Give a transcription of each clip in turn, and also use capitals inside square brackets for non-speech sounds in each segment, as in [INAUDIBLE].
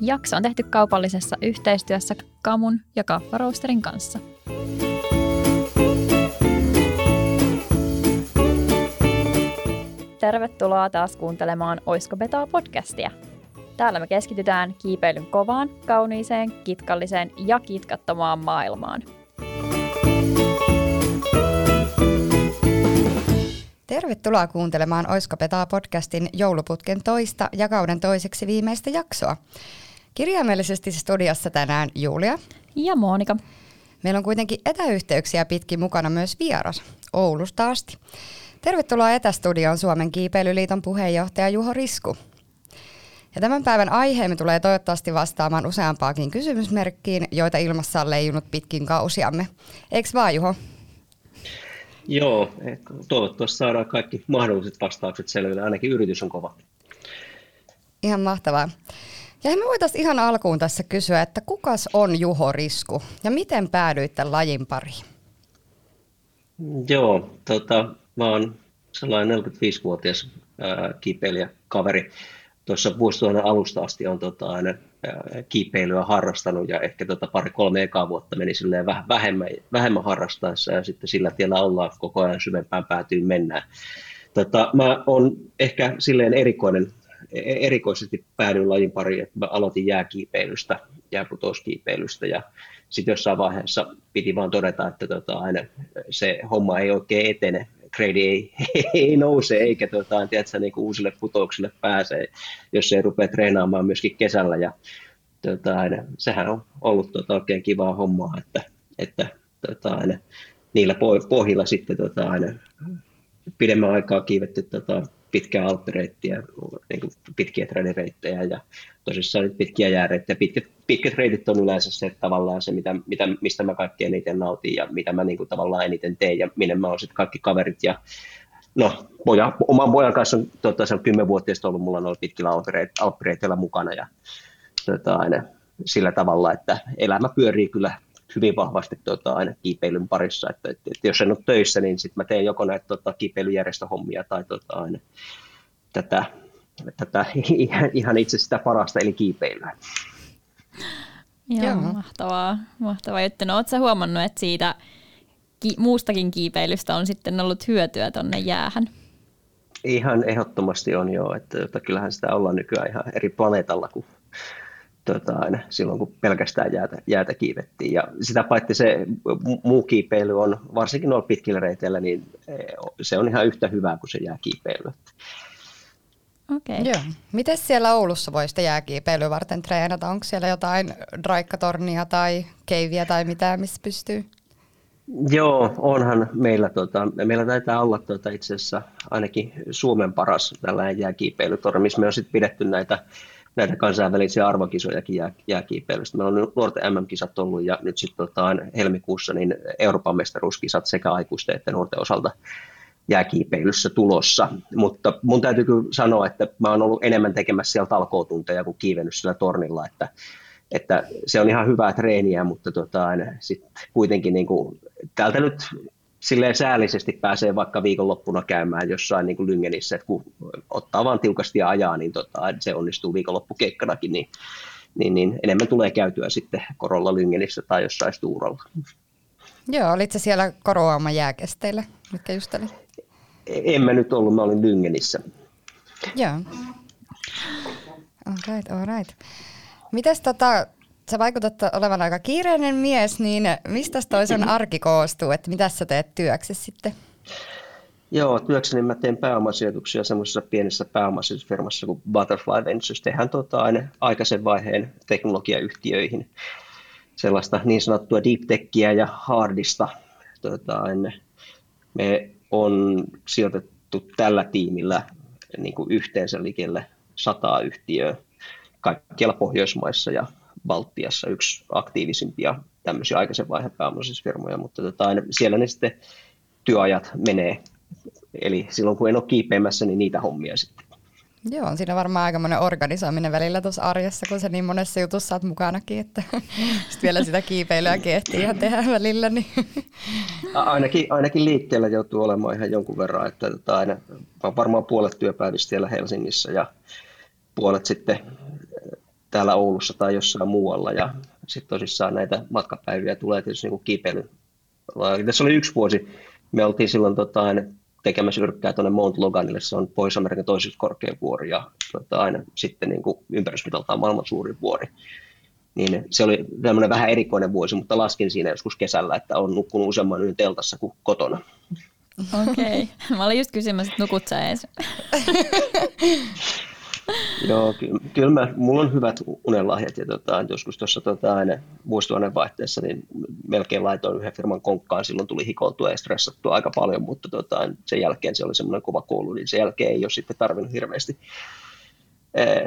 Jakso on tehty kaupallisessa yhteistyössä Kamun ja Kaffaroosterin kanssa. Tervetuloa taas kuuntelemaan Oisko Betaa podcastia. Täällä me keskitytään kiipeilyn kovaan, kauniiseen, kitkalliseen ja kitkattomaan maailmaan. Tervetuloa kuuntelemaan Oisko Petaa podcastin jouluputken toista ja kauden toiseksi viimeistä jaksoa. Kirjaimellisesti studiossa tänään Julia. Ja Monika. Meillä on kuitenkin etäyhteyksiä pitkin mukana myös vieras Oulusta asti. Tervetuloa Etästudioon Suomen kiipeilyliiton puheenjohtaja Juho Risku. Ja tämän päivän aiheemme tulee toivottavasti vastaamaan useampaakin kysymysmerkkiin, joita ilmassa on leijunut pitkin kausiamme. Eikö vaan, Juho? Joo, toivottavasti saadaan kaikki mahdolliset vastaukset selville, ainakin yritys on kova. Ihan mahtavaa. Ja me voitaisiin ihan alkuun tässä kysyä, että kukas on Juho Risku ja miten päädyitte lajin pariin? Joo, tota, mä oon sellainen 45-vuotias ää, kiipeilijä kaveri. Tuossa vuosituhannen alusta asti on tota, aina kiipeilyä harrastanut ja ehkä tota pari-kolme ekaa vuotta meni vähän vähemmän, vähemmän harrastaessa ja sitten sillä tiellä ollaan koko ajan syvempään päätyyn mennään. Tota, mä oon ehkä silleen erikoinen, erikoisesti päädyin lajin pariin, että mä aloitin jääkiipeilystä, jääputouskiipeilystä ja sitten jossain vaiheessa piti vaan todeta, että tota, aina se homma ei oikein etene, grade ei, [LAUGHS] ei nouse eikä tota, tiedätkö, niin uusille putouksille pääse, jos ei rupea treenaamaan myöskin kesällä. Ja, tota, sehän on ollut tota, oikein kivaa hommaa, että, että tota, aina, niillä pohjilla sitten tota, aina, pidemmän aikaa kiivetty tota, pitkää alppireittiä, niin kuin pitkiä treenireittejä ja tosissaan nyt pitkiä jääreittejä. Pitkät, pitkät reitit on yleensä se tavallaan se, mitä, mitä, mistä mä kaikkein eniten nautin ja mitä mä niin kuin, tavallaan eniten teen ja minne mä oon sitten kaikki kaverit ja no, poja, oman pojan kanssa on, tota, se on kymmenvuotiaista ollut, mulla ollut pitkillä alppireiteillä mukana ja tota, aina sillä tavalla, että elämä pyörii kyllä hyvin vahvasti tota, aina kiipeilyn parissa, että, että, että jos en ole töissä, niin sitten mä teen joko näitä tota, kiipeilyjärjestöhommia tai tota, aina tätä, tätä [LAUGHS] ihan itse sitä parasta, eli kiipeilyä. Joo, Joo. mahtavaa, mahtavaa juttu. No ootko huomannut, että siitä ki- muustakin kiipeilystä on sitten ollut hyötyä tuonne jäähän? Ihan ehdottomasti on joo, että, että kyllähän sitä ollaan nykyään ihan eri planeetalla kuin tota, aina silloin, kun pelkästään jäätä, jäätä kiivettiin. Ja sitä paitsi se muu kiipeily on, varsinkin noilla pitkillä reiteillä, niin e, se on ihan yhtä hyvää kuin se jääkiipeily. Okay. Joo. Miten siellä Oulussa voi sitä jääkiipeilyä varten treenata? Onko siellä jotain draikkatornia tai keiviä tai mitä, missä pystyy? Joo, onhan meillä, tota, meillä taitaa olla tota, itse asiassa ainakin Suomen paras tällainen jääkiipeilytorni, missä me on sitten pidetty näitä näitä kansainvälisiä arvokisojakin jää, jääkiipeilystä. Meillä on nuorten MM-kisat ollut ja nyt sitten tota, helmikuussa niin Euroopan mestaruuskisat sekä aikuisten että nuorten osalta jääkiipeilyssä tulossa. Mutta mun täytyy sanoa, että mä oon ollut enemmän tekemässä siellä talkootunteja kuin kiivennyt sillä tornilla, että, että se on ihan hyvää treeniä, mutta tota, sitten kuitenkin niin kuin, täältä nyt silleen säällisesti pääsee vaikka viikonloppuna käymään jossain niin kuin Lyngenissä, että kun ottaa vaan tiukasti ja ajaa, niin tota, se onnistuu viikonloppukeikkanakin, niin, niin, niin enemmän tulee käytyä sitten korolla Lyngenissä tai jossain Stuurolla. Joo, olit se siellä koroaama jääkesteillä, mitkä just oli? En mä nyt ollut, mä olin Lyngenissä. Joo. All right, all right. Mites tota, sä vaikutat olevan aika kiireinen mies, niin mistä toisen arki koostuu, että mitä sä teet työksi sitten? Joo, työkseni mä teen pääomasijoituksia semmoisessa pienessä pääomasijoitusfirmassa kuin Butterfly Ventures. Tehdään tuota aina aikaisen vaiheen teknologiayhtiöihin sellaista niin sanottua deep techia ja hardista. Tuota, me on sijoitettu tällä tiimillä niin kuin yhteensä likelle sataa yhtiöä kaikkialla Pohjoismaissa ja Baltiassa yksi aktiivisimpia tämmöisiä aikaisen vaiheen pääomaisuusfirmoja, mutta tota, siellä ne sitten työajat menee. Eli silloin kun en ole kiipeämässä, niin niitä hommia sitten. Joo, on siinä varmaan aika monen organisoiminen välillä tuossa arjessa, kun se niin monessa jutussa olet mukanakin, että [LAUGHS] sitten vielä sitä kiipeilyä ehtii ihan tehdä välillä. Niin. Ainakin, ainakin liikkeellä joutuu olemaan ihan jonkun verran, että tota aina, varmaan puolet työpäivistä siellä Helsingissä ja puolet sitten täällä Oulussa tai jossain muualla. Ja sitten tosissaan näitä matkapäiviä tulee tietysti niin kiipeily. Tässä oli yksi vuosi, me oltiin silloin tota, tekemässä yrkkää tuonne Mount Loganille, se on Pohjois-Amerikan toiseksi korkein vuori ja tota, aina sitten niin kuin ympärysmitaltaan maailman suurin vuori. Niin se oli tämmöinen vähän erikoinen vuosi, mutta laskin siinä joskus kesällä, että on nukkunut useamman yön teltassa kuin kotona. Okei. Okay. Mä olin just kysymässä, että nukut sä. [LAUGHS] Joo, kyllä, kyllä mä, mulla on hyvät unenlahjat ja tota, joskus tuossa tota, vuosituhannen vaihteessa niin melkein laitoin yhden firman konkkaan, silloin tuli hikoiltua ja stressattua aika paljon, mutta tota, sen jälkeen se oli semmoinen kova koulu, niin sen jälkeen ei ole sitten tarvinnut hirveästi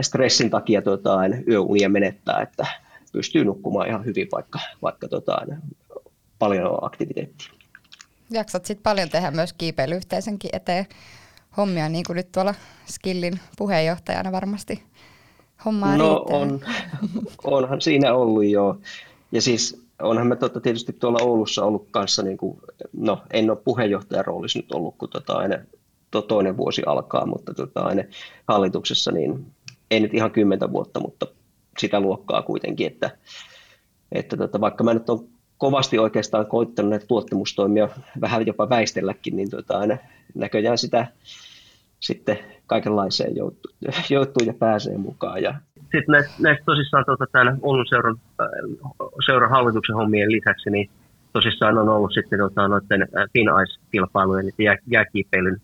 stressin takia tota, yöunia menettää, että pystyy nukkumaan ihan hyvin, vaikka, vaikka tota, paljon on aktiviteettia. Jaksat sitten paljon tehdä myös kiipeilyyhteisönkin eteen hommia, niin kuin nyt tuolla Skillin puheenjohtajana varmasti hommaa No on, onhan siinä ollut jo. Ja siis onhan me totta tietysti tuolla Oulussa ollut kanssa, niin kuin, no en ole puheenjohtajan roolissa nyt ollut, kun tota aina to, toinen vuosi alkaa, mutta tota aina hallituksessa niin ei nyt ihan kymmentä vuotta, mutta sitä luokkaa kuitenkin, että, että tota, vaikka mä nyt on kovasti oikeastaan koittanut näitä tuottamustoimia vähän jopa väistelläkin, niin tota, aina näköjään sitä sitten kaikenlaiseen joutuu, joutuu ja pääsee mukaan. Ja... Sitten näistä, näistä tosissaan tuota, täällä Oulun seuran, äh, seuran hallituksen hommien lisäksi, niin tosissaan on ollut sitten tuota, noiden äh, Thin Ice-kilpailujen, eli jää, jääkiipeilyn,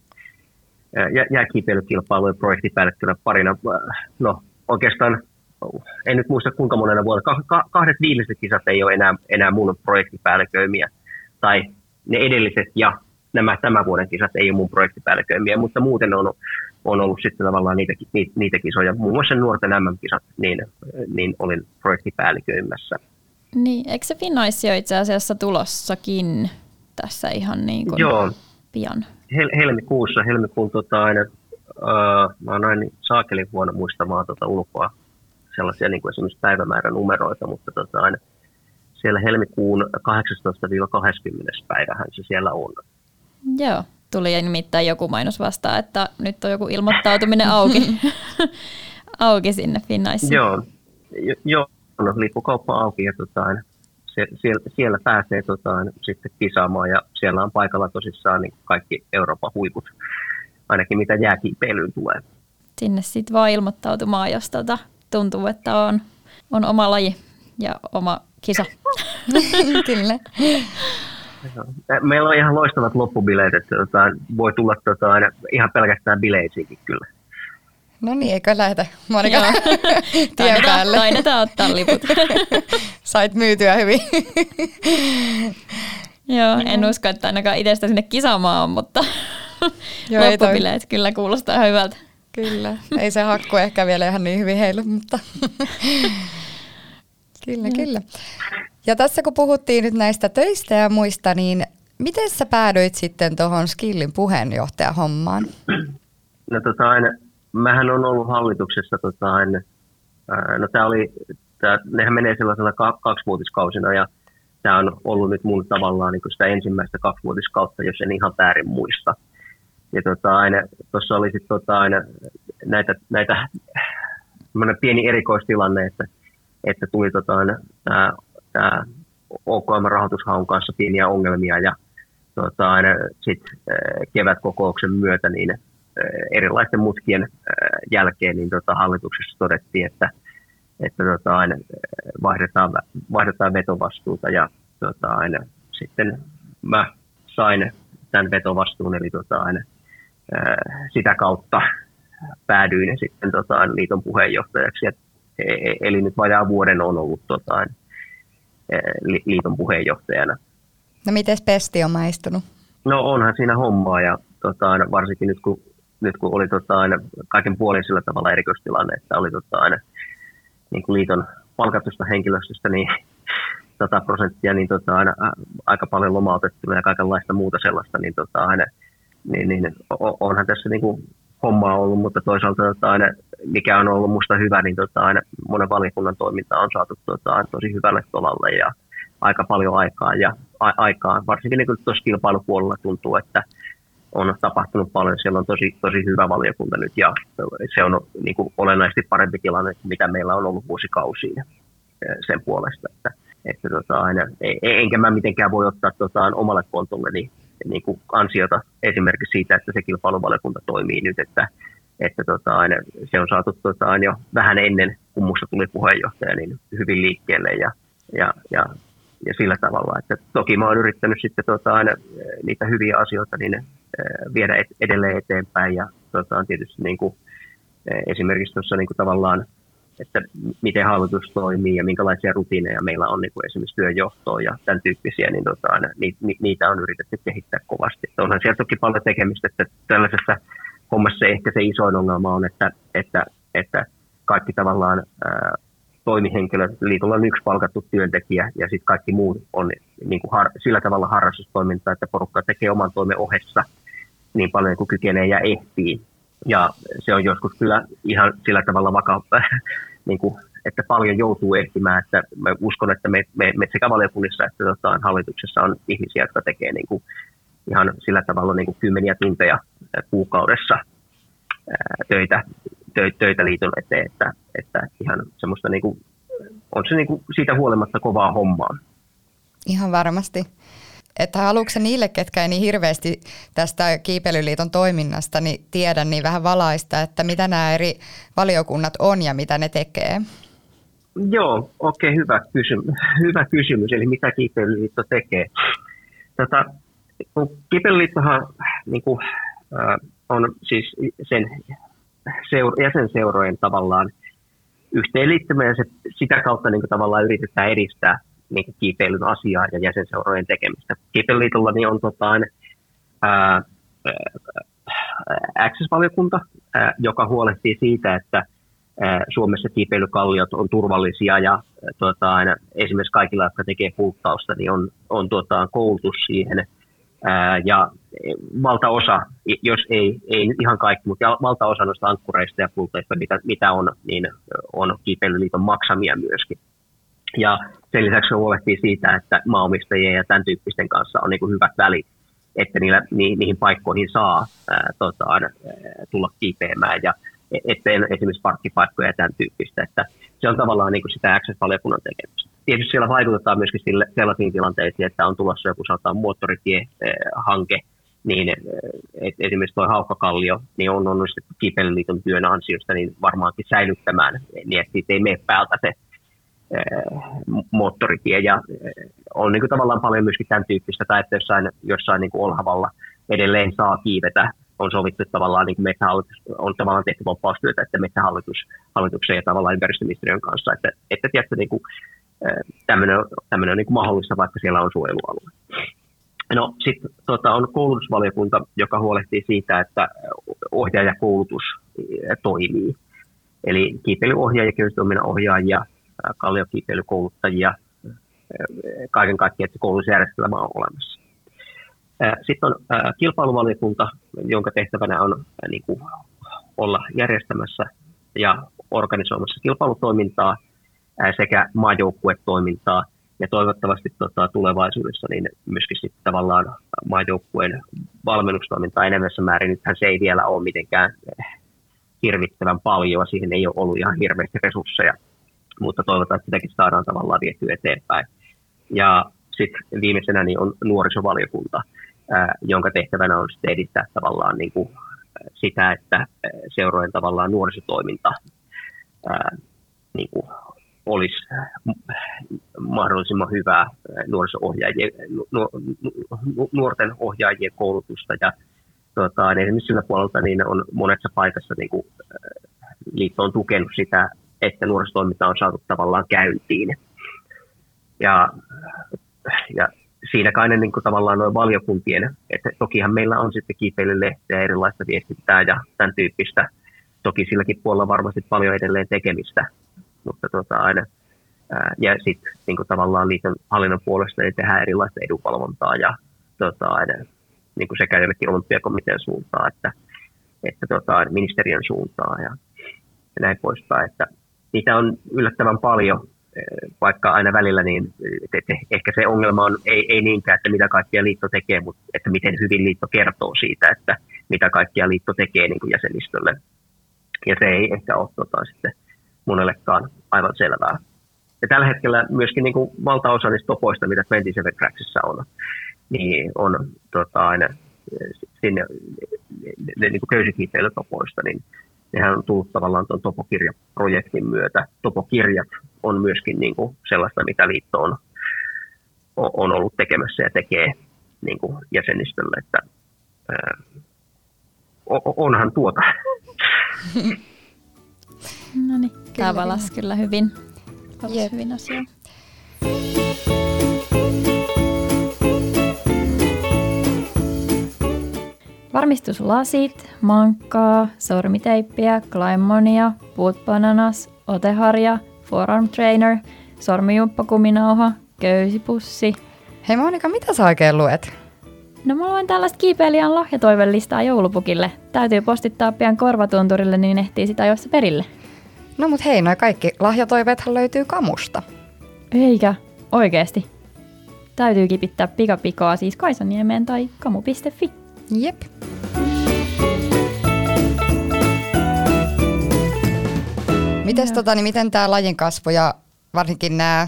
äh, jää, jääkiipeilykilpailujen projektipäällikkönä parina. No oikeastaan en nyt muista kuinka monena vuonna, kahdet viimeiset kisat ei ole enää, enää mun projektipäälliköimiä, tai ne edelliset ja nämä tämän vuoden kisat ei ole mun projektipäälliköimiä, mutta muuten on, on ollut sitten tavallaan niitä, niitä, niitä kisoja, muun muassa nuorten MM-kisat, niin, niin olin projektipäälliköimässä. Niin, eikö se Finnaissi ole itse asiassa tulossakin tässä ihan niin kuin Joo. pian? Hel- helmikuussa, helmikuun tota aina, uh, mä oon aina saakelin vuonna muistamaan tota ulkoa sellaisia niin kuin esimerkiksi päivämäärän numeroita, mutta tota aina, siellä helmikuun 18-20 päivähän se siellä on. Joo, tuli nimittäin joku mainos vastaan, että nyt on joku ilmoittautuminen auki, [LAUGHS] auki sinne Finnaisiin. Joo, jo, no, lippukauppa auki ja tota, se, siellä, siellä pääsee tota, sitten kisaamaan ja siellä on paikalla tosissaan niin kaikki Euroopan huiput, ainakin mitä jääkiipeilyyn tulee. Sinne sitten vaan ilmoittautumaan, jos tota, tuntuu, että on, on oma laji ja oma kisa. [LAUGHS] Kyllä. Meillä on ihan loistavat loppubileet, että tota, voi tulla tota, ihan pelkästään bileisiinkin kyllä. No niin, eikö lähetä Monika [LAUGHS] tien päälle? Taidetaan ottaa liput. [LAUGHS] Sait myytyä hyvin. Joo, en usko, että ainakaan itsestä sinne kisaamaan on, mutta Joo, loppubileet kyllä kuulostaa hyvältä. Kyllä, ei se hakku ehkä vielä ihan niin hyvin heilu, mutta [LAUGHS] kyllä, kyllä. Ja tässä kun puhuttiin nyt näistä töistä ja muista, niin miten sä päädyit sitten tuohon Skillin puheenjohtajahommaan? No tota, aina, mähän on ollut hallituksessa tota, aina, no tää oli, tää, nehän menee sellaisena kaksivuotiskausina ja tämä on ollut nyt mun tavallaan niin sitä ensimmäistä kaksivuotiskautta, jos en ihan väärin muista. Ja tota, aina, tuossa oli sitten tota, aina näitä, näitä pieni erikoistilanne, että, että tuli tota, tämä tämä OKM-rahoitushaun kanssa pieniä ongelmia ja tota, aina sit kevätkokouksen myötä niin erilaisten mutkien jälkeen niin tota, hallituksessa todettiin, että, että tota, aina vaihdetaan, vaihdetaan vetovastuuta ja tota, aina sitten mä sain tämän vetovastuun, eli tota, aina, sitä kautta päädyin sitten tota, liiton puheenjohtajaksi. Et, e, e, eli nyt vajaa vuoden on ollut tota, liiton puheenjohtajana. No miten Pesti on maistunut? No onhan siinä hommaa ja tota, varsinkin nyt kun, nyt kun oli tota, aina kaiken puolin sillä tavalla erikoistilanne, että oli tota, aina niin kuin liiton palkatusta henkilöstöstä niin 100 prosenttia, niin tota, aina, aika paljon lomautettuna ja kaikenlaista muuta sellaista, niin, tota, aina, niin, niin onhan tässä niin kuin hommaa ollut, mutta toisaalta tota, aina, mikä on ollut musta hyvä, niin tota, aina monen valiokunnan toiminta on saatu tota, tosi hyvälle tolalle ja aika paljon aikaa. Ja a- aikaa, varsinkin niin tuossa kilpailupuolella tuntuu, että, on tapahtunut paljon. Siellä on tosi, tosi hyvä valiokunta nyt ja se on niin kuin olennaisesti parempi tilanne, mitä meillä on ollut vuosikausia sen puolesta. Että, että tota, aina, e, enkä mä mitenkään voi ottaa tota, omalle kontolle niin, niin kuin ansiota esimerkiksi siitä, että se kilpailuvaliokunta toimii nyt, että, että tota, aina, se on saatu tota, aina jo vähän ennen, kun minusta tuli puheenjohtaja, niin hyvin liikkeelle ja, ja, ja ja sillä tavalla. Että toki mä oon yrittänyt sitten tota, aina niitä hyviä asioita niin, viedä et, edelleen eteenpäin ja tota, on tietysti niin kuin, esimerkiksi tuossa niin kuin tavallaan, että miten hallitus toimii ja minkälaisia rutiineja meillä on niin kuin esimerkiksi työnjohtoa ja tämän tyyppisiä, niin tota, ni, ni, niitä on yritetty kehittää kovasti. Onhan siellä toki paljon tekemistä, että tällaisessa hommassa ehkä se isoin ongelma on, että, että, että kaikki tavallaan ää, toimihenkilö, liitolla on yksi palkattu työntekijä ja sitten kaikki muut on niin kuin har, sillä tavalla harrastustoimintaa, että porukka tekee oman toimen ohessa niin paljon kuin kykenee ja ehtii. Ja se on joskus kyllä ihan sillä tavalla vakava, [LAUGHS] niin kuin, että paljon joutuu ehtimään. Että mä uskon, että me, me, me sekä valiokunnissa että tota, hallituksessa on ihmisiä, jotka tekee niin kuin, ihan sillä tavalla niin kuin kymmeniä tunteja kuukaudessa töitä töitä liiton eteen, että, että ihan semmoista niin kuin, on se niin kuin siitä huolimatta kovaa hommaa. Ihan varmasti. Että haluatko niille, ketkä ei niin hirveästi tästä Kiipelyliiton toiminnasta niin tiedä, niin vähän valaista, että mitä nämä eri valiokunnat on ja mitä ne tekee? Joo, okei, okay, hyvä, kysymys. hyvä kysymys. Eli mitä Kiipelyliitto tekee? Tota, Kiipelyliittohan niin kuin, äh, on siis sen seura- jäsenseurojen tavallaan yhteenliittymä ja se, sitä kautta niin kuin, tavallaan yritetään edistää niin kiipeilyn asiaa ja jäsenseurojen tekemistä. Kiipeilyliitolla niin on tota, ää, Access-valiokunta, ää, joka huolehtii siitä, että ää, Suomessa kiipeilykalliot on turvallisia ja tota, aina, esimerkiksi kaikilla, jotka tekee pulttausta, niin on, on tota, koulutus siihen – ja valtaosa, jos ei, ei ihan kaikki, mutta valtaosa noista ankkureista ja pulteista, mitä, mitä on, niin on Kiipeilyliiton maksamia myöskin. Ja sen lisäksi se huolehtii siitä, että maanomistajien ja tämän tyyppisten kanssa on niin kuin hyvät välit, että niillä, ni, niihin paikkoihin saa ää, tota, ää, tulla kiipeämään ja e, ettei esimerkiksi parkkipaikkoja ja tämän tyyppistä. Että se on tavallaan niin kuin sitä Access-valiokunnan tekemistä tietysti siellä vaikutetaan myöskin sille, sellaisiin tilanteisiin, että on tulossa joku sanotaan moottoritiehanke, niin et esimerkiksi tuo Haukkakallio niin on onnistettu Kipeliliiton työn ansiosta niin varmaankin säilyttämään, niin että siitä ei mene päältä se moottoritie. Ja on niin kuin tavallaan paljon myöskin tämän tyyppistä, tai että jossain, jossain niin kuin Olhavalla edelleen saa kiivetä on sovittu tavallaan niin kuin metsähallitus, on tavallaan tehty vapaustyötä, että metsähallitus hallituksen ja tavallaan ympäristöministeriön kanssa, että, että tiedätkö, niin kuin, tämmöinen, tämmöinen on niin kuin mahdollista, vaikka siellä on suojelualue. No sitten tota, on koulutusvaliokunta, joka huolehtii siitä, että ohjaajakoulutus toimii. Eli kiipeilyohjaajia, kehystoiminnan ohjaajia, kalliokiipeilykouluttajia, kaiken kaikkiaan, että koulutusjärjestelmä on olemassa. Sitten on kilpailuvaliokunta, jonka tehtävänä on niin kuin, olla järjestämässä ja organisoimassa kilpailutoimintaa sekä maajoukkuetoimintaa ja toivottavasti tota, tulevaisuudessa niin myöskin sitten tavallaan maajoukkueen valmennustoimintaa enemmässä määrin. Nythän se ei vielä ole mitenkään hirvittävän paljon, siihen ei ole ollut ihan hirveästi resursseja, mutta toivotaan, että sitäkin saadaan tavallaan viety eteenpäin. Ja sitten viimeisenä niin on nuorisovaliokunta, ää, jonka tehtävänä on sitten edistää tavallaan niin kuin sitä, että seurojen tavallaan nuorisotoiminta ää, niin kuin olisi mahdollisimman hyvää nuoriso-ohjaajien, nuorten ohjaajien koulutusta ja tuota, esimerkiksi sillä puolelta niin on monessa paikassa niin kuin, liitto on tukenut sitä, että nuorisotoiminta on saatu tavallaan käyntiin. Ja, ja siinä kai ne niin kuin, tavallaan noin valiokuntien, että tokihan meillä on sitten kiipeilylehteä, erilaista viestintää ja tämän tyyppistä. Toki silläkin puolella varmasti paljon edelleen tekemistä, mutta tota, aina, ja sitten niin tavallaan liiton hallinnon puolesta niin tehdään erilaista edunvalvontaa ja tota, aina, niin kuin sekä jollekin olympiakomitean suuntaan että, että tota, ministeriön suuntaan ja, ja näin poispäin. Että niitä on yllättävän paljon vaikka aina välillä, niin että ehkä se ongelma on ei, ei niinkään, että mitä kaikkia liitto tekee, mutta että miten hyvin liitto kertoo siitä, että mitä kaikkia liitto tekee niin kuin jäsenistölle. Ja se ei ehkä ole tota, sitten monellekaan aivan selvää. Ja tällä hetkellä myöskin niin kuin valtaosa niistä topoista, mitä 27 Cracksissa on, niin on tota, aina sinne ne, niin köysikiipeilytopoista, niin nehän on tullut tavallaan tuon topokirjaprojektin myötä. Topokirjat on myöskin niin kuin sellaista, mitä liitto on, on ollut tekemässä ja tekee niin kuin jäsenistölle, että ää, onhan tuota. [LAUGHS] No niin, tämä valas kyllä hyvin. Valas hyvin asiaa. Varmistuslasit, mankkaa, sormiteippiä, Climonia, Boot Bananas, oteharja, forearm trainer, sormijumppakuminauha, köysipussi. Hei Monika, mitä sä oikein luet? No mä luen tällaista kiipeilijän lahjatoivellistaa joulupukille. Täytyy postittaa pian korvatunturille, niin ehtii sitä jossa perille. No mut hei, noi kaikki lahjatoiveethan löytyy kamusta. Eikä, oikeesti. Täytyy kipittää pikapikaa siis Kaisaniemeen tai kamu.fi. Jep. Mites tota, niin miten tämä lajin kasvu ja varsinkin nämä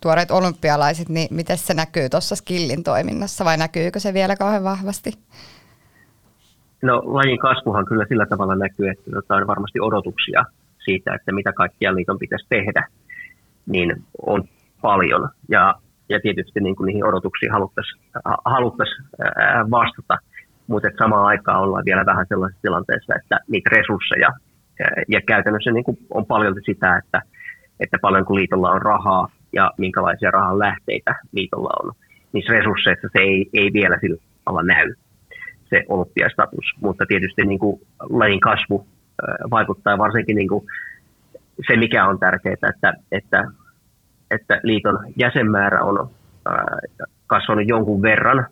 tuoreet olympialaiset, niin miten se näkyy tuossa skillin toiminnassa vai näkyykö se vielä kauhean vahvasti? No lajin kasvuhan kyllä sillä tavalla näkyy, että tota, on varmasti odotuksia siitä, että mitä kaikkia liiton pitäisi tehdä, niin on paljon. Ja, ja tietysti niin kuin niihin odotuksiin haluttaisiin haluttais, vastata, mutta samaan aikaan ollaan vielä vähän sellaisessa tilanteessa, että niitä resursseja ja käytännössä niin kuin on paljon sitä, että, että paljonko liitolla on rahaa ja minkälaisia rahan lähteitä liitolla on. Niissä resursseissa se ei, ei vielä sillä tavalla näy, se olympiastatus. Mutta tietysti niin kuin lajin kasvu vaikuttaa varsinkin niin kuin se, mikä on tärkeää, että, että, että liiton jäsenmäärä on kasvanut jonkun verran,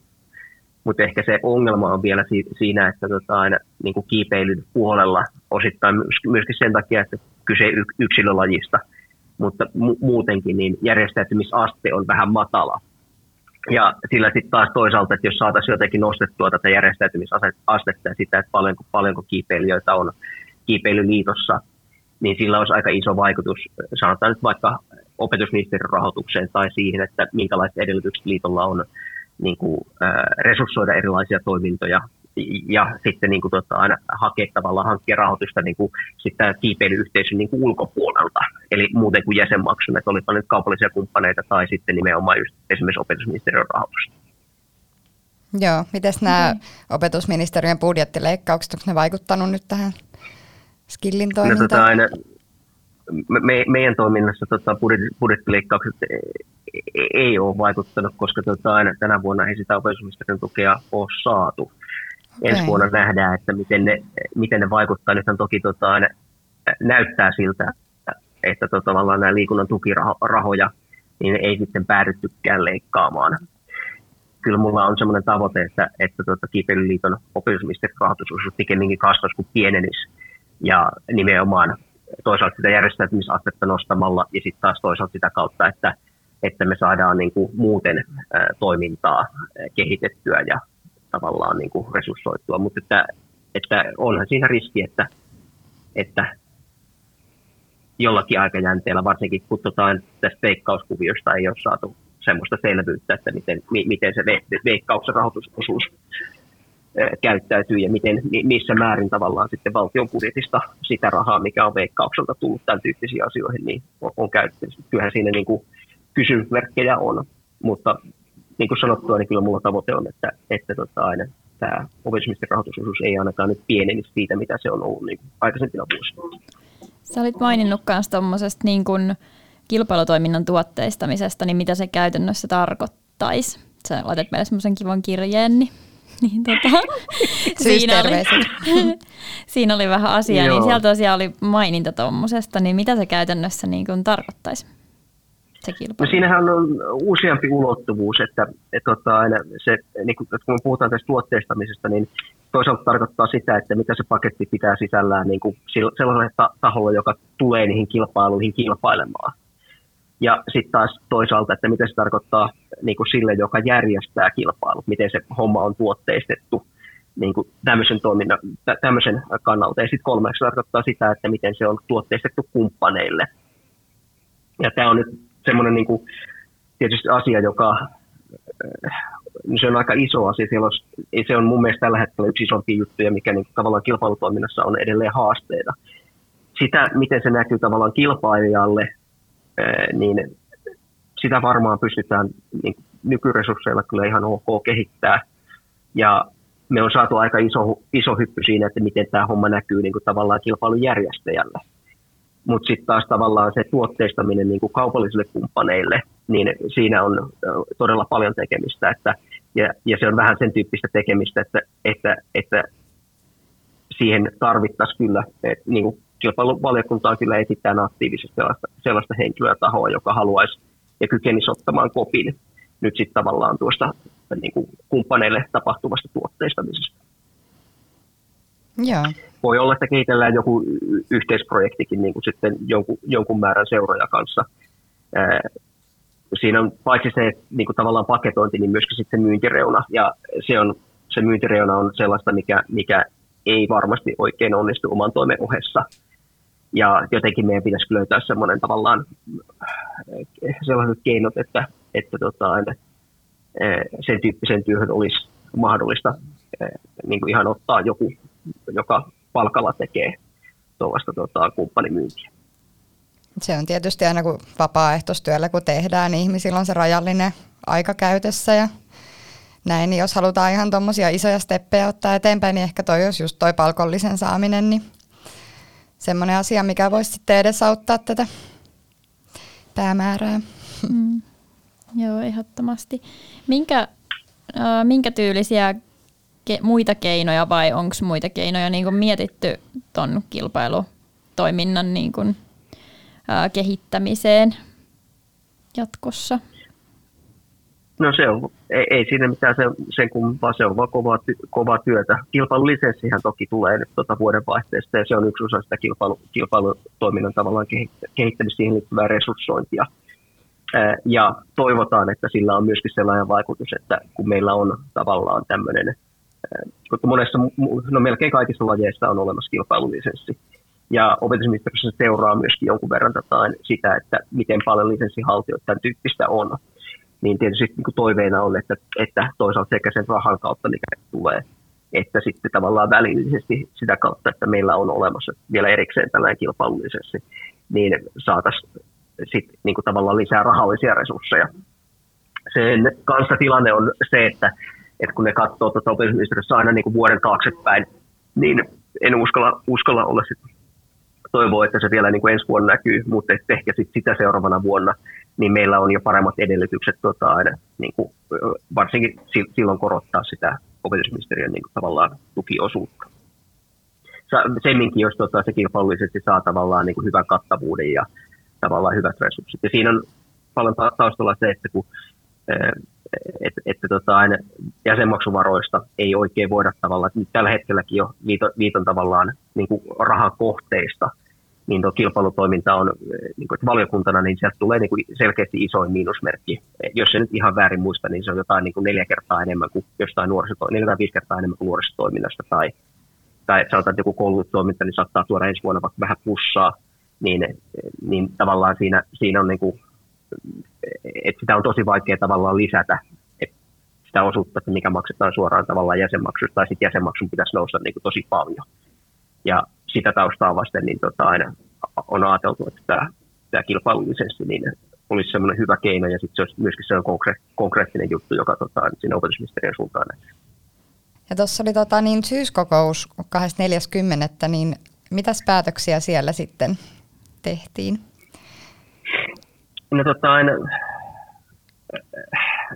mutta ehkä se ongelma on vielä siinä, että tota, aina niin kuin kiipeilyn puolella osittain myöskin sen takia, että kyse yksilölajista, mutta mu- muutenkin niin järjestäytymisaste on vähän matala. Ja sillä sitten taas toisaalta, että jos saataisiin jotenkin nostettua tätä järjestäytymisastetta ja sitä, että paljonko, paljonko kiipeilijöitä on kiipeilyliitossa, niin sillä olisi aika iso vaikutus, sanotaan nyt vaikka opetusministerin rahoitukseen tai siihen, että minkälaiset edellytykset liitolla on niin kuin, äh, resurssoida erilaisia toimintoja ja sitten niin kuin, tota, aina hakea tavallaan hankkia rahoitusta niin kuin, sitten kiipeilyyhteisön niin kuin ulkopuolelta, eli muuten kuin jäsenmaksun, että olipa nyt kaupallisia kumppaneita tai sitten nimenomaan just esimerkiksi opetusministeriön rahoitusta. Joo, miten nämä okay. opetusministeriön budjettileikkaukset, onko ne vaikuttanut nyt tähän skillin toimintaan? No, tota, aina, me, meidän toiminnassa tota, budjettileikkaukset ei ole vaikuttanut, koska tota, aina tänä vuonna ei sitä opetusministeriön tukea ole saatu. Okay. Ensi vuonna nähdään, että miten ne, miten ne vaikuttaa. Nythän toki tota, aina näyttää siltä, että tota, tavallaan nämä liikunnan tukirahoja niin ei sitten päädyttykään leikkaamaan. Kyllä mulla on sellainen tavoite, että, että tota, Kiipeilyliiton opetusministeriön rahoitusosuus pikemminkin kasvaisi kuin pienenisi. Ja nimenomaan toisaalta sitä järjestäytymisastetta nostamalla ja sitten taas toisaalta sitä kautta, että että me saadaan niin kuin muuten toimintaa kehitettyä ja tavallaan niin kuin resurssoitua. Mutta että, että onhan siinä riski, että, että jollakin aikajänteellä, varsinkin kun tota, tästä veikkauskuviosta ei ole saatu semmoista selvyyttä, että miten, miten se veikkauksen rahoitusosuus käyttäytyy ja miten, missä määrin tavallaan sitten valtion budjetista sitä rahaa, mikä on veikkaukselta tullut tämän tyyppisiin asioihin, niin on, on käytetty. Kyllähän siinä niin kuin kysymysmerkkejä on, mutta niin kuin sanottua, niin kyllä mulla tavoite on, että, että tota, aina tämä opetusministeriön rahoitusosuus ei ainakaan nyt pienenisi siitä, mitä se on ollut niin aikaisempina vuosina. Sä olit maininnut myös tuommoisesta niin kuin kilpailutoiminnan tuotteistamisesta, niin mitä se käytännössä tarkoittaisi? Sä laitat meille semmoisen kivan kirjeen, niin, [LAUGHS] niin tota, [LAUGHS] siinä, oli, [LAUGHS] siinä oli vähän asiaa, niin Joo. niin sieltä tosiaan oli maininta tuommoisesta, niin mitä se käytännössä niin kuin tarkoittaisi? Se kilpailu? No siinähän on useampi ulottuvuus, että, että tota, aina se, niin kun, kun puhutaan tästä tuotteistamisesta, niin toisaalta tarkoittaa sitä, että mitä se paketti pitää sisällään niin kuin sellaiselle taholle, joka tulee niihin kilpailuihin kilpailemaan. Ja sitten taas toisaalta, että mitä se tarkoittaa niin kuin sille, joka järjestää kilpailut, miten se homma on tuotteistettu niin kuin tämmöisen, toiminnan, tämmöisen kannalta. Ja sitten kolmeksi tarkoittaa sitä, että miten se on tuotteistettu kumppaneille. Ja tämä on nyt semmoinen niin kuin, tietysti asia, joka niin se on aika iso asia. Siellä on, se on mun mielestä tällä hetkellä yksi isompi juttuja, mikä niin tavallaan kilpailutoiminnassa on edelleen haasteita. Sitä, miten se näkyy tavallaan kilpailijalle, niin sitä varmaan pystytään niin nykyresursseilla kyllä ihan ok kehittää. Ja me on saatu aika iso, iso hyppy siinä, että miten tämä homma näkyy niin kuin tavallaan kilpailujärjestäjälle. Mutta sitten taas tavallaan se tuotteistaminen niin kuin kaupallisille kumppaneille, niin siinä on todella paljon tekemistä. Että, ja, ja se on vähän sen tyyppistä tekemistä, että, että, että siihen tarvittaisiin kyllä, että niin kuin kilpailuvaliokuntaa kyllä esittää aktiivisesti sellaista, sellaista henkilöä tahoa, joka haluaisi ja kykenisi ottamaan kopin nyt sitten tavallaan tuosta niin kuin kumppaneille tapahtuvasta tuotteistamisesta. Joo. Voi olla, että kehitellään joku yhteisprojektikin niin kuin sitten jonkun, jonkun määrän seuroja kanssa. Siinä on paitsi se niin kuin tavallaan paketointi, niin myöskin sitten myyntireuna. Ja se, on, se myyntireuna on sellaista, mikä, mikä ei varmasti oikein onnistu oman toimen ohessa. Ja jotenkin meidän pitäisi löytää semmoinen tavallaan sellaiset keinot, että, että tota, sen tyyppisen työhön olisi mahdollista niin kuin ihan ottaa joku, joka palkalla tekee tuollaista tota, kumppanimyyntiä. Se on tietysti aina kun vapaaehtoistyöllä kun tehdään, niin ihmisillä on se rajallinen aika käytössä ja näin, niin jos halutaan ihan tuommoisia isoja steppejä ottaa eteenpäin, niin ehkä toi olisi just toi palkollisen saaminen, niin semmoinen asia, mikä voisi sitten edesauttaa tätä päämäärää. Mm. Joo, ehdottomasti. Minkä, äh, minkä tyylisiä ke- muita keinoja vai onko muita keinoja niin mietitty tuon kilpailutoiminnan niin kuin, äh, kehittämiseen jatkossa? No se on, ei, ei siinä mitään sen, sen vaan se on vaan kovaa, ty, kovaa työtä. Kilpailulisenssihän toki tulee nyt tuota vuodenvaihteesta ja se on yksi osa sitä kilpailu, kilpailutoiminnan tavallaan kehittämistä siihen liittyvää resurssointia. Ja toivotaan, että sillä on myöskin sellainen vaikutus, että kun meillä on tavallaan tämmöinen, koska monessa, no melkein kaikissa lajeissa on olemassa kilpailulisenssi. Ja opetusministeriössä seuraa myöskin jonkun verran sitä, että miten paljon lisenssihaltijoita tämän tyyppistä on niin tietysti niin kuin toiveena on, että, että toisaalta sekä sen rahan kautta, mikä tulee, että sitten tavallaan välillisesti sitä kautta, että meillä on olemassa vielä erikseen tällainen kilpailullisesti, niin saataisiin sitten niin kuin tavallaan lisää rahallisia resursseja. Sen kanssa tilanne on se, että, että kun ne katsoo tuota opetusministeriössä aina niin kuin vuoden taaksepäin, niin en uskalla, uskalla olla sitten toivoa, että se vielä niin kuin ensi vuonna näkyy, mutta ehkä sit sitä seuraavana vuonna niin meillä on jo paremmat edellytykset tota, aina, niin kuin, varsinkin silloin korottaa sitä opetusministeriön niin kuin, tavallaan tukiosuutta. Semminkin, jos tota, se kilpailullisesti saa tavallaan niin kuin, hyvän kattavuuden ja tavallaan hyvät resurssit. Ja siinä on paljon taustalla se, että kun että, että tota, aina jäsenmaksuvaroista ei oikein voida tavallaan, nyt tällä hetkelläkin jo viiton, viiton tavallaan niin kuin rahan kohteista – niin tuo kilpailutoiminta on niin kuin, valiokuntana, niin sieltä tulee niin kuin selkeästi isoin miinusmerkki. Jos se nyt ihan väärin muista, niin se on jotain niin kuin neljä kertaa enemmän kuin jostain nuorisotoiminnasta, neljä tai kertaa enemmän kuin nuorisotoiminnasta, tai, tai sanotaan, että joku koulutustoiminta niin saattaa tuoda ensi vuonna vaikka vähän plussaa, niin, niin tavallaan siinä, siinä on niin kuin, että sitä on tosi vaikea tavallaan lisätä, sitä osuutta, että mikä maksetaan suoraan tavallaan jäsenmaksusta, tai sitten jäsenmaksun pitäisi nousta niin kuin tosi paljon. Ja sitä taustaa vasten niin tota, aina on ajateltu, että tämä, tämä kilpailulisenssi niin olisi semmoinen hyvä keino ja sitten se olisi myöskin sellainen konkre- konkreettinen juttu, joka tota, siinä opetusministeriön suuntaan näkyy. Ja tuossa oli tota, niin syyskokous 24.10. niin mitäs päätöksiä siellä sitten tehtiin? No, tota, aina,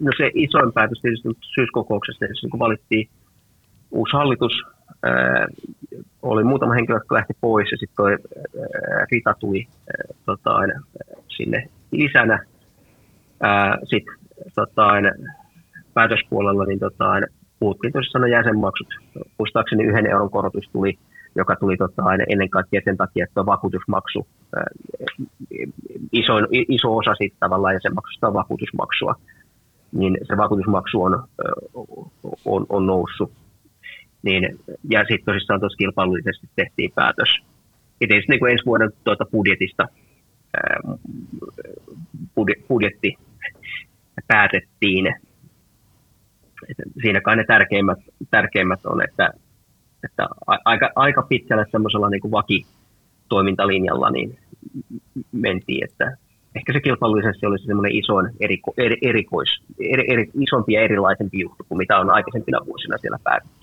no se isoin päätös tietysti syyskokouksessa, kun valittiin uusi hallitus, oli muutama henkilö, jotka lähti pois ja sitten toi Rita tuli tota, aina, sinne lisänä. Sitten tota, aina, päätöspuolella niin tota, aina, puhuttiin tosissaan jäsenmaksut. Muistaakseni yhden euron korotus tuli joka tuli tota, aina ennen kaikkea sen takia, että on vakuutusmaksu, iso, iso osa siitä tavallaan ja se maksustaa vakuutusmaksua, niin se vakuutusmaksu on, on, on noussut. Niin, ja sitten tosissaan tuossa kilpailullisesti tehtiin päätös. Itse niin kuin ensi vuoden tuota budjetista budjetti päätettiin. Siinä kai ne tärkeimmät, tärkeimmät on, että että aika, aika pitkälle semmoisella niin kuin vakitoimintalinjalla niin mentiin, että ehkä se kilpailullisesti olisi semmoinen isoin eriko, er, erikois, er, er, isompi ja erilaisempi juttu kuin mitä on aikaisempina vuosina siellä päätetty.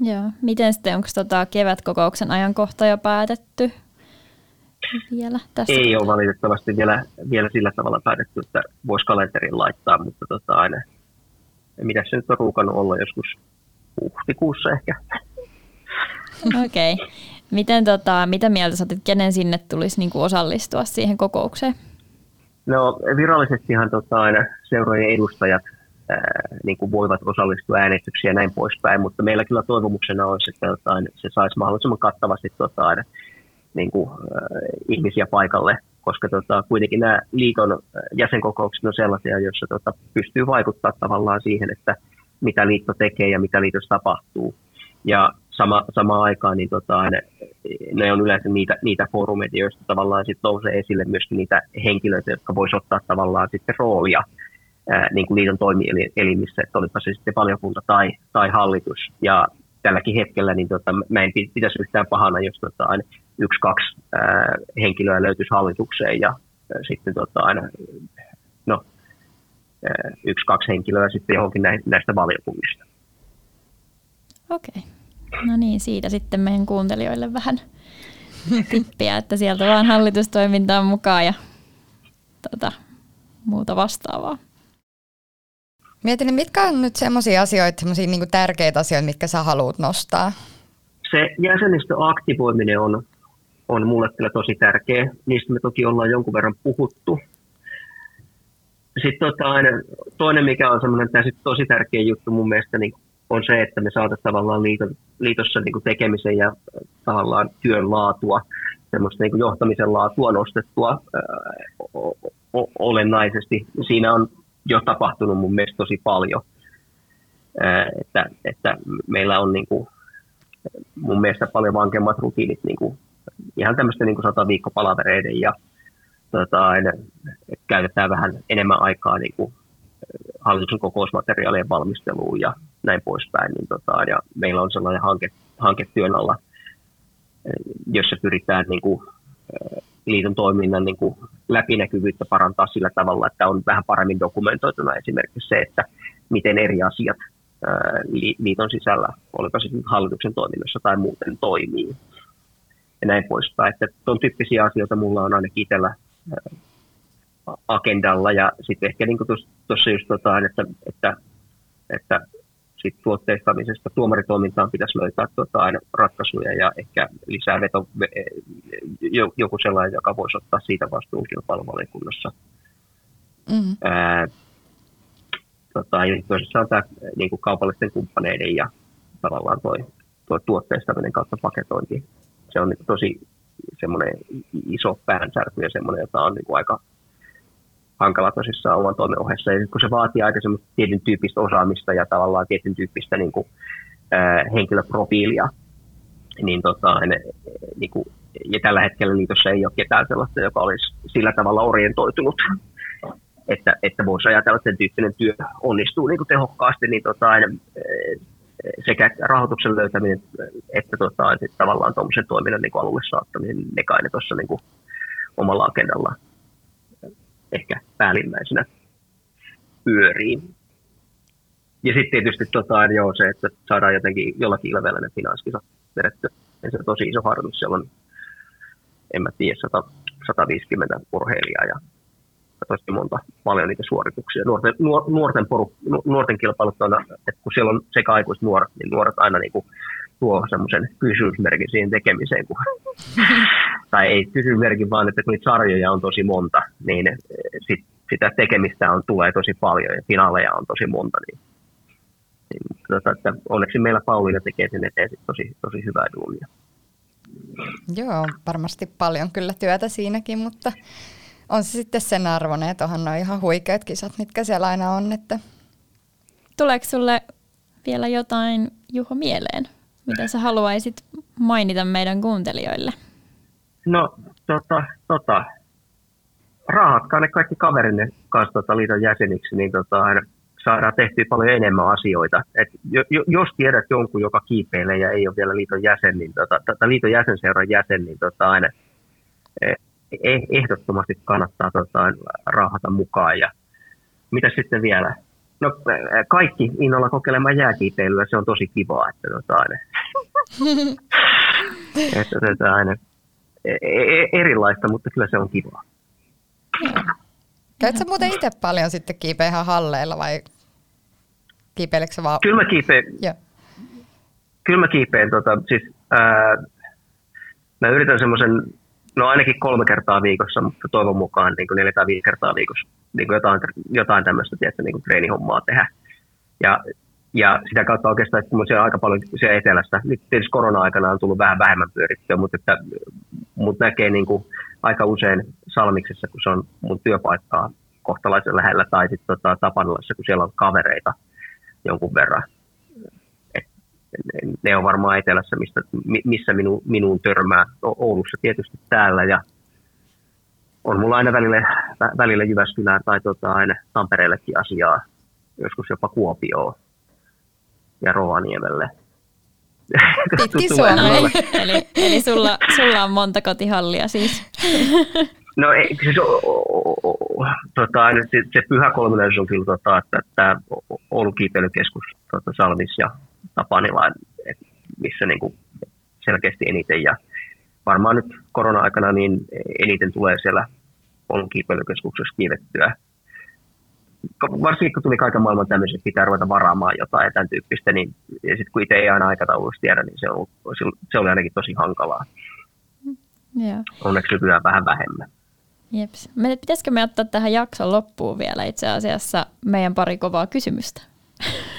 Joo. Miten sitten, onko tota kevätkokouksen ajankohta jo päätetty vielä tässä? Ei ole valitettavasti vielä, vielä sillä tavalla päätetty, että voisi kalenterin laittaa, mutta tota aina, mitä se nyt on ruukannut olla joskus huhtikuussa ehkä. Okei. Okay. Miten, tota, mitä mieltä sä kenen sinne tulisi niin kuin osallistua siihen kokoukseen? No virallisestihan tota, aina seurojen edustajat ää, niin kuin voivat osallistua äänestyksiin ja näin poispäin, mutta meillä kyllä toivomuksena olisi, että tota, se saisi mahdollisimman kattavasti tota, aina, niin kuin, ää, ihmisiä paikalle, koska tota, kuitenkin nämä liiton jäsenkokoukset on sellaisia, joissa tota, pystyy vaikuttaa tavallaan siihen, että mitä liitto tekee ja mitä liitossa tapahtuu. Ja sama, samaan aikaan niin tota, ne, ne, on yleensä niitä, niitä foorumeita, joista tavallaan sit nousee esille myöskin niitä henkilöitä, jotka voisivat ottaa tavallaan sitten roolia ää, niin kuin liiton toimielimissä, että olipa se sitten valiokunta tai, tai hallitus. Ja tälläkin hetkellä niin tota, mä en pitäisi yhtään pahana, jos tota, yksi, kaksi ää, henkilöä löytyisi hallitukseen ja ää, sitten tota, aina, no, yksi, kaksi henkilöä sitten johonkin näistä valiokunnista. Okei. No niin, siitä sitten meidän kuuntelijoille vähän tippiä, että sieltä vaan hallitustoimintaan mukaan ja tota, muuta vastaavaa. Mietin, niin mitkä on nyt sellaisia asioita, sellaisia niin tärkeitä asioita, mitkä sä haluat nostaa? Se jäsenistöaktivoiminen on, on mulle kyllä tosi tärkeä. Niistä me toki ollaan jonkun verran puhuttu, sitten tota, toinen, mikä on semmoinen tosi tärkeä juttu mun mielestä, niin on se, että me saataisiin tavallaan liiton, liitossa niin kuin tekemisen ja tavallaan työn laatua, semmoista niin kuin johtamisen laatua nostettua ää, o, olennaisesti. Siinä on jo tapahtunut mun mielestä tosi paljon, ää, että, että meillä on niin kuin, mun mielestä paljon vankemmat rutiinit niin kuin, ihan tämmöisten niin sata viikkopalavereiden ja tota, että käytetään vähän enemmän aikaa niin kuin hallituksen kokousmateriaalien valmisteluun ja näin poispäin. Niin tota, ja meillä on sellainen hanke, hanke työn alla, jossa pyritään niin kuin, liiton toiminnan niin kuin läpinäkyvyyttä parantaa sillä tavalla, että on vähän paremmin dokumentoituna esimerkiksi se, että miten eri asiat liiton sisällä, olipa se hallituksen toiminnassa tai muuten toimii ja näin poispäin. Että tuon tyyppisiä asioita mulla on ainakin itsellä agendalla ja sitten ehkä niin tuossa just tota, että, että, että sit tuotteistamisesta tuomaritoimintaan pitäisi löytää tota, aina ratkaisuja ja ehkä lisää veto, joku sellainen, joka voisi ottaa siitä vastuun kilpailuvaliokunnassa. Mm-hmm. Ää, tota, ja on tämä niin kuin kaupallisten kumppaneiden ja tavallaan toi, toi tuotteistaminen kautta paketointi. Se on niin tosi semmoinen iso päänsärky ja semmoinen, jota on niin kuin aika hankala tosissaan oman toimen ohessa. Ja kun se vaatii aika semmoista tietyn tyyppistä osaamista ja tavallaan tietyn tyyppistä niin kuin, äh, henkilöprofiilia, niin, tota, ne, niin kuin, ja tällä hetkellä liitossa ei ole ketään sellaista, joka olisi sillä tavalla orientoitunut, että, että voisi ajatella, että sen tyyppinen työ onnistuu niin kuin tehokkaasti, niin tota, sekä rahoituksen löytäminen että tota, sit tavallaan tuommoisen toiminnan niin alulle saattaminen, ne kai ne tuossa niin omalla agendalla ehkä päällimmäisenä pyörii. Ja sitten tietysti tota, joo, se, että saadaan jotenkin jollakin ilveellä ne finanskisa vedetty. Ja se on tosi iso harjoitus. Siellä on, en mä tiedä, 100, 150 urheilijaa ja tosi monta, paljon niitä suorituksia. Nuorten, nuorten, poru, nuorten kilpailut on, että kun siellä on sekä aikuiset nuoret, niin nuoret aina niin kuin tuo semmoisen kysymysmerkin siihen tekemiseen. Kun, [LAUGHS] tai ei kysymysmerkin, vaan että kun niitä sarjoja on tosi monta, niin sit, sitä tekemistä on, tulee tosi paljon ja finaaleja on tosi monta, niin Tota, että onneksi meillä Pauliina tekee sen eteen tosi, tosi hyvää duunia. Joo, varmasti paljon kyllä työtä siinäkin, mutta on se sitten sen arvoinen, että onhan ne ihan huikeat kisat, mitkä siellä aina on. Että... Tuleeko sulle vielä jotain, Juho, mieleen, mitä sä haluaisit mainita meidän kuuntelijoille? No, tota, tota, raahatkaa ne kaikki kaverinne kanssa tota, liiton jäseniksi, niin tota, saadaan tehtyä paljon enemmän asioita. Et jos tiedät jonkun, joka kiipeilee ja ei ole vielä liiton jäsen, niin tota, tota, liiton jäsenseuran jäsen, niin tota, aina e, e, ehdottomasti kannattaa tota, raahata mukaan. Ja mitä sitten vielä? No kaikki innolla kokeilemaan jääkiipeilyä, se on tosi kivaa, että tota, aina, [LAUGHS] että tota, aina, e, erilaista, mutta kyllä se on kivaa. Käytkö sä muuten itse paljon sitten kiipeä ihan halleilla vai kiipeiletkö vaan? Kyllä mä kiipeen. Joo. Kyllä mä kiipeen. Tota, siis, ää, mä yritän semmoisen, no ainakin kolme kertaa viikossa, mutta toivon mukaan niin kuin neljä tai viisi kertaa viikossa niin kuin jotain, jotain tämmöistä tietysti, niin kuin treenihommaa tehdä. Ja, ja sitä kautta oikeastaan, että mun aika paljon siellä etelässä, nyt tietysti korona-aikana on tullut vähän vähemmän pyörittyä, mutta, että, mutta näkee niin kuin aika usein Salmiksessa, kun se on mun työpaikkaa kohtalaisen lähellä, tai sitten tota, Tapanilassa, kun siellä on kavereita jonkun verran. Ne on varmaan etelässä, mistä, missä minu, minuun törmää. Oulussa tietysti täällä, ja on mulla aina välillä, välillä Jyväskylään tai tota, aina Tampereellekin asiaa, joskus jopa Kuopioon ja Rovaniemelle. [LAUGHS] Pitkin Suomea. eli, eli sulla, sulla on monta kotihallia siis. [LAUGHS] No ei, siis o, o, o, tota, se, se pyhä kolminaisuus on kyllä, tota, että tämä Oulun kiipeilykeskus tota, Salmis ja Tapanila, missä niin kuin selkeästi eniten ja varmaan nyt korona-aikana niin eniten tulee siellä Oulun kiipeilykeskuksessa kiivettyä varsinkin kun tuli kaiken maailman tämmöisiä, että pitää ruveta varaamaan jotain ja tämän tyyppistä, niin sitten kun itse ei aina aikataulusta tiedä, niin se, on, se oli ainakin tosi hankalaa. Joo. Onneksi nykyään vähän vähemmän. Jeps. Me, pitäisikö me ottaa tähän jakson loppuun vielä itse asiassa meidän pari kovaa kysymystä? [LAUGHS]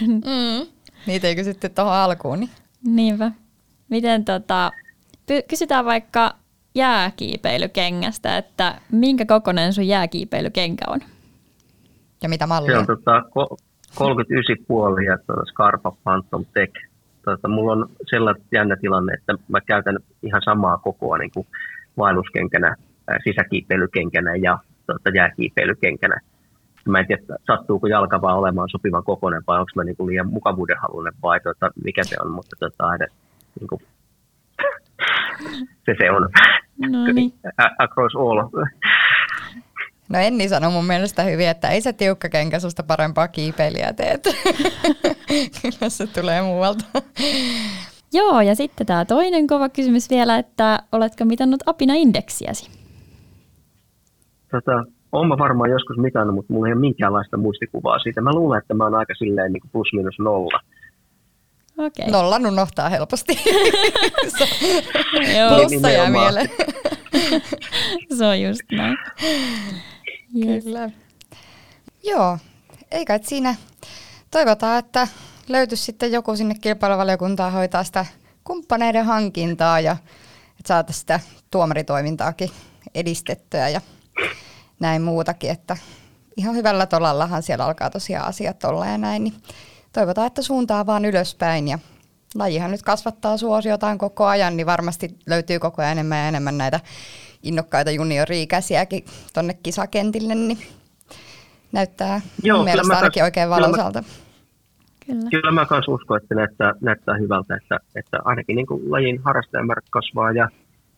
Mm. Niitä ei kysytty tuohon alkuun. Niin. Niinpä. Miten tota, kysytään vaikka jääkiipeilykengästä, että minkä kokoinen sun jääkiipeilykenkä on? Ja mitä mallia? Se on tota, 39,5 ja tuota Scarpa Phantom Tech. Tota, mulla on sellainen jännä tilanne, että mä käytän ihan samaa kokoa niin kuin vaelluskenkänä, sisäkiipeilykenkänä ja tota, jääkiipeilykenkänä. Mä en tiedä, sattuuko jalka vaan olemaan sopivan kokoinen vai onko mä niin kuin liian mukavuuden halunen vai tota, mikä se on, mutta tota, edes, niin kuin, se se on. No niin. Across all. No Enni sanoi mun mielestä hyvin, että ei se tiukka kenkä susta parempaa kiipeilijää teet. [LAUGHS] Kyllä se tulee muualta. Joo, ja sitten tämä toinen kova kysymys vielä, että oletko mitannut apina-indeksiäsi? Tota, olen mä varmaan joskus mitannut, mutta mulla ei ole minkäänlaista muistikuvaa siitä. Mä luulen, että mä oon aika silleen niin plus minus nolla. Okay. Nollan unohtaa helposti. Plussa jää mieleen. Se on just näin. Yes. Kyllä. Joo, eikä siinä toivotaan, että löytyisi sitten joku sinne kilpailuvaliokuntaan hoitaa sitä kumppaneiden hankintaa ja että saataisiin sitä tuomaritoimintaakin edistettyä ja näin muutakin, että ihan hyvällä tolallahan siellä alkaa tosiaan asiat olla ja näin, niin toivotaan, että suuntaa vaan ylöspäin ja lajihan nyt kasvattaa suosiotaan koko ajan, niin varmasti löytyy koko ajan enemmän ja enemmän näitä innokkaita juniori-ikäisiäkin tuonne kisakentille, niin näyttää Joo, mielestä ainakin kas, oikein valoisalta. Kyllä. Kyllä mä myös uskon, että näyttää, näyttää hyvältä, että, että ainakin niin kuin lajin harrastajamäärä kasvaa ja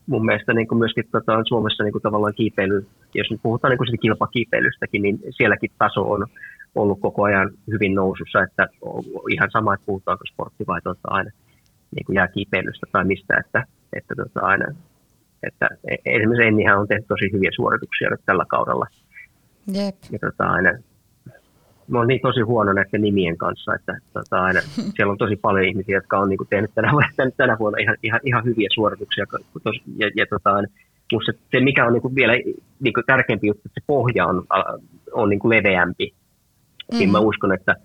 mun mielestä niin kuin myöskin tota, Suomessa niin kuin tavallaan kiipeily, jos nyt puhutaan niin kuin kilpakiipeilystäkin, niin sielläkin taso on ollut koko ajan hyvin nousussa, että ihan sama, että puhutaanko sportti vai tota, aina niin kuin jääkiipeilystä tai mistä, että, että tota, aina että esimerkiksi Ennihän on tehnyt tosi hyviä suorituksia nyt tällä kaudella. Jep. Ja tota, aina, mä oon niin tosi huono näiden nimien kanssa, että tota, aina, [LAUGHS] siellä on tosi paljon ihmisiä, jotka on niin kuin, tehnyt tänä, vuonna, tänä vuonna ihan, ihan, ihan hyviä suorituksia. Ja, ja tota, se, se, mikä on niin kuin vielä niin kuin tärkeämpi juttu, että se pohja on, on niin kuin leveämpi. Mm. Niin mä uskon, että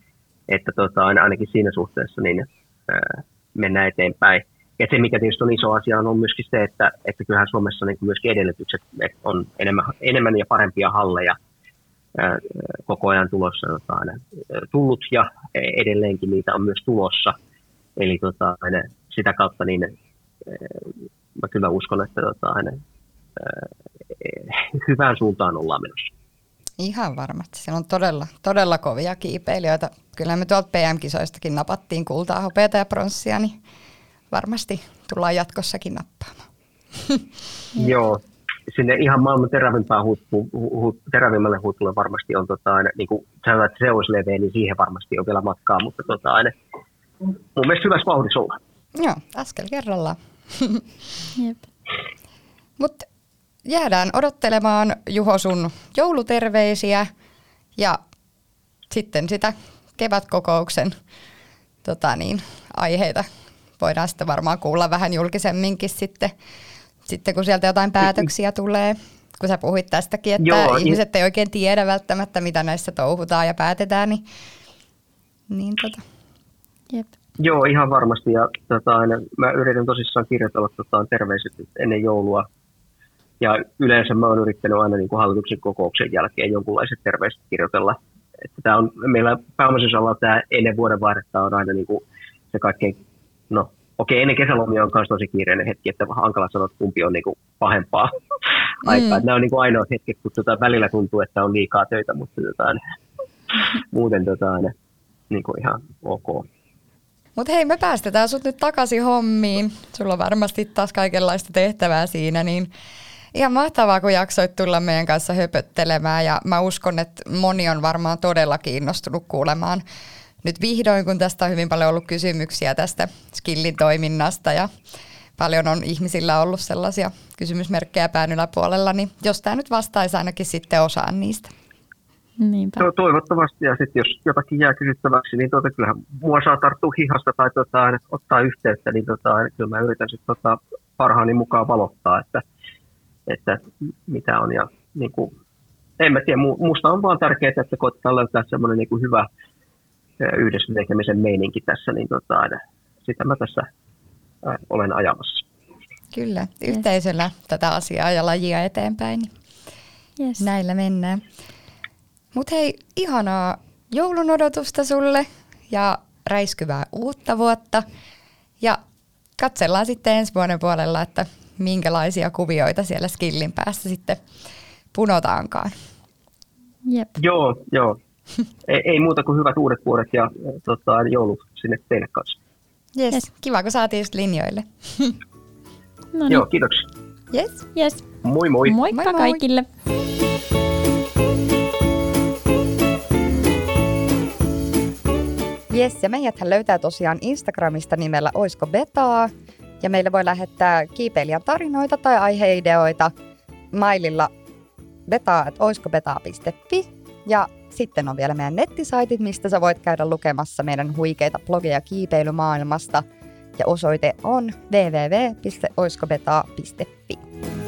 että tota, ainakin siinä suhteessa niin ää, mennään eteenpäin. Ja se, mikä tietysti on iso asia, on myöskin se, että, että kyllähän Suomessa niin myöskin edellytykset on enemmän, enemmän ja parempia halleja koko ajan tulossa aina, tullut ja edelleenkin niitä on myös tulossa. Eli tota, aina, sitä kautta niin, mä kyllä uskon, että tota, aina, ää, [LAUGHS] hyvään suuntaan ollaan menossa. Ihan varmasti. Siellä on todella, todella kovia kiipeilijöitä. Kyllä me tuolta PM-kisoistakin napattiin kultaa, hopeata ja pronssia, niin varmasti tullaan jatkossakin nappaamaan. [LAUGHS] Joo, sinne ihan maailman terävimpään huippu, hu, terävimmälle huipulle varmasti on, tota, aina, niin kuin sanotaan, että se olisi leveä, niin siihen varmasti on vielä matkaa, mutta tota, aina, mun mielestä hyvässä vauhdissa olla. Joo, askel kerrallaan. [LAUGHS] Jep. Mutta jäädään odottelemaan Juho sun jouluterveisiä ja sitten sitä kevätkokouksen tota niin, aiheita voidaan sitten varmaan kuulla vähän julkisemminkin sitten, sitten kun sieltä jotain päätöksiä tulee. Kun sä puhuit tästäkin, että Joo, ihmiset ei oikein tiedä välttämättä, mitä näissä touhutaan ja päätetään, niin, niin tota, jep. Joo, ihan varmasti. Ja tota, mä yritän tosissaan kirjoitella tota, terveiset ennen joulua ja yleensä mä oon yrittänyt aina niin kuin hallituksen kokouksen jälkeen jonkunlaiset terveiset kirjoitella. Että tämä on, meillä pääomaisosalla tämä ennen vuoden vaihdetta on aina niin kuin se kaikkein, no okei, ennen kesälomia on myös tosi kiireinen hetki, että vähän hankala sanoa, että kumpi on niin kuin pahempaa mm. aikaa. Nämä on niin kuin ainoat hetket, kun tota välillä tuntuu, että on liikaa töitä, mutta tota, [LAUGHS] muuten tota, aina niin kuin ihan ok. Mutta hei, me päästetään sut nyt takaisin hommiin. Sulla on varmasti taas kaikenlaista tehtävää siinä, niin Ihan mahtavaa, kun jaksoit tulla meidän kanssa höpöttelemään ja mä uskon, että moni on varmaan todella kiinnostunut kuulemaan nyt vihdoin, kun tästä on hyvin paljon ollut kysymyksiä tästä skillin toiminnasta ja paljon on ihmisillä ollut sellaisia kysymysmerkkejä pään yläpuolella, niin jos tämä nyt vastaisi ainakin sitten osaan niistä. Niinpä. To- toivottavasti, ja sitten jos jotakin jää kysyttäväksi, niin tuota, kyllähän mua saa tarttua hihasta tai tota, ottaa yhteyttä, niin tota, kyllä mä yritän sitten tota, parhaani mukaan valottaa, että että mitä on. Ja niin kuin, en mä tiedä, musta on vaan tärkeää, että koittaa löytää semmoinen niin hyvä yhdessä tekemisen meininki tässä, niin tota, sitä mä tässä olen ajamassa. Kyllä, yhteisöllä yes. tätä asiaa ja lajia eteenpäin. Yes. Näillä mennään. Mutta hei, ihanaa joulun odotusta sulle ja räiskyvää uutta vuotta. Ja katsellaan sitten ensi vuoden puolella, että minkälaisia kuvioita siellä skillin päässä sitten punotaankaan. Jep. Joo, joo. Ei, ei muuta kuin hyvät uudet vuodet ja tota, joulut sinne teille kanssa. Yes. yes. Kiva, kun saatiin just linjoille. [LAUGHS] no niin. Joo, kiitoksia. Yes. Yes. Moi moi. Moikka moi, moi. kaikille. Yes, ja meidät löytää tosiaan Instagramista nimellä Oisko Betaa. Ja meille voi lähettää kiipeilijän tarinoita tai aiheideoita maililla beta.oiskobeta.fi ja sitten on vielä meidän nettisaitit, mistä sä voit käydä lukemassa meidän huikeita blogeja kiipeilymaailmasta. Ja osoite on www.oiskobeta.fi.